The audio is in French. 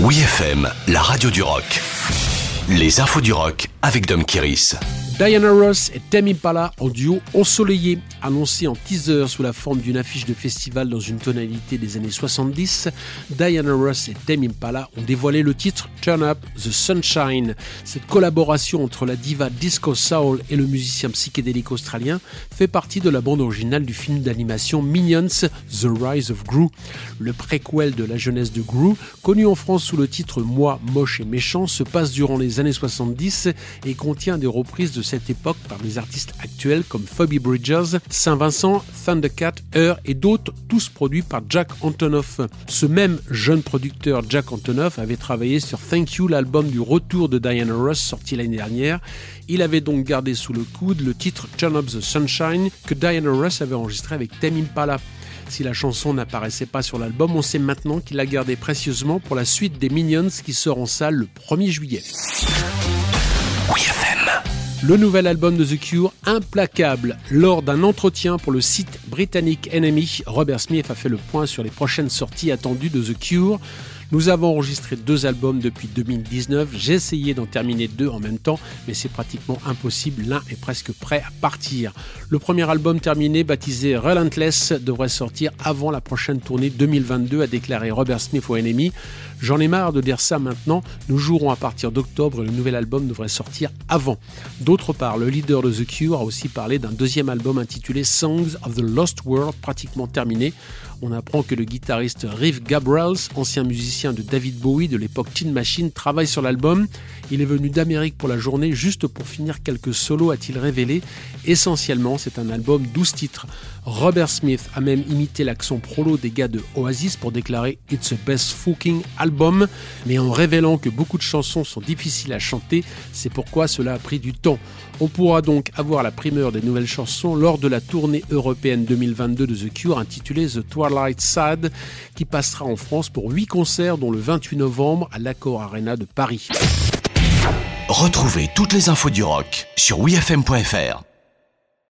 Oui FM, la radio du rock. Les infos du rock avec Dom Kiris. Diana Ross et Tame Impala en duo ensoleillé, annoncé en teaser sous la forme d'une affiche de festival dans une tonalité des années 70. Diana Ross et Tame Impala ont dévoilé le titre Turn Up the Sunshine. Cette collaboration entre la diva disco soul et le musicien psychédélique australien fait partie de la bande originale du film d'animation Minions The Rise of Gru, le préquel de la jeunesse de Gru, connu en France sous le titre Moi moche et méchant, se passe durant les années 70 et contient des reprises de cette époque par des artistes actuels comme Phoebe Bridgers, Saint-Vincent, Thundercat, Heur et d'autres, tous produits par Jack Antonoff. Ce même jeune producteur Jack Antonoff avait travaillé sur Thank You, l'album du retour de Diana Ross sorti l'année dernière. Il avait donc gardé sous le coude le titre Turn Up the Sunshine que Diana Ross avait enregistré avec Tame Impala. Si la chanson n'apparaissait pas sur l'album, on sait maintenant qu'il l'a gardé précieusement pour la suite des Minions qui sort en salle le 1er juillet. Le nouvel album de The Cure, implacable. Lors d'un entretien pour le site britannique Enemy, Robert Smith a fait le point sur les prochaines sorties attendues de The Cure. Nous avons enregistré deux albums depuis 2019. J'ai essayé d'en terminer deux en même temps, mais c'est pratiquement impossible. L'un est presque prêt à partir. Le premier album terminé, baptisé Relentless, devrait sortir avant la prochaine tournée 2022, a déclaré Robert Smith au Enemy. J'en ai marre de dire ça maintenant. Nous jouerons à partir d'octobre et le nouvel album devrait sortir avant. D'autre part, le leader de The Cure a aussi parlé d'un deuxième album intitulé Songs of the Lost World, pratiquement terminé. On apprend que le guitariste Riff Gabriels, ancien musicien de David Bowie de l'époque Teen Machine travaille sur l'album. Il est venu d'Amérique pour la journée juste pour finir quelques solos, a-t-il révélé. Essentiellement, c'est un album 12 titres. Robert Smith a même imité l'accent prolo des gars de Oasis pour déclarer It's a best fucking album, mais en révélant que beaucoup de chansons sont difficiles à chanter, c'est pourquoi cela a pris du temps. On pourra donc avoir la primeur des nouvelles chansons lors de la tournée européenne 2022 de The Cure intitulée The Twilight Sad, qui passera en France pour 8 concerts dont le 28 novembre à l'Accor Arena de Paris. Retrouvez toutes les infos du rock sur wfm.fr.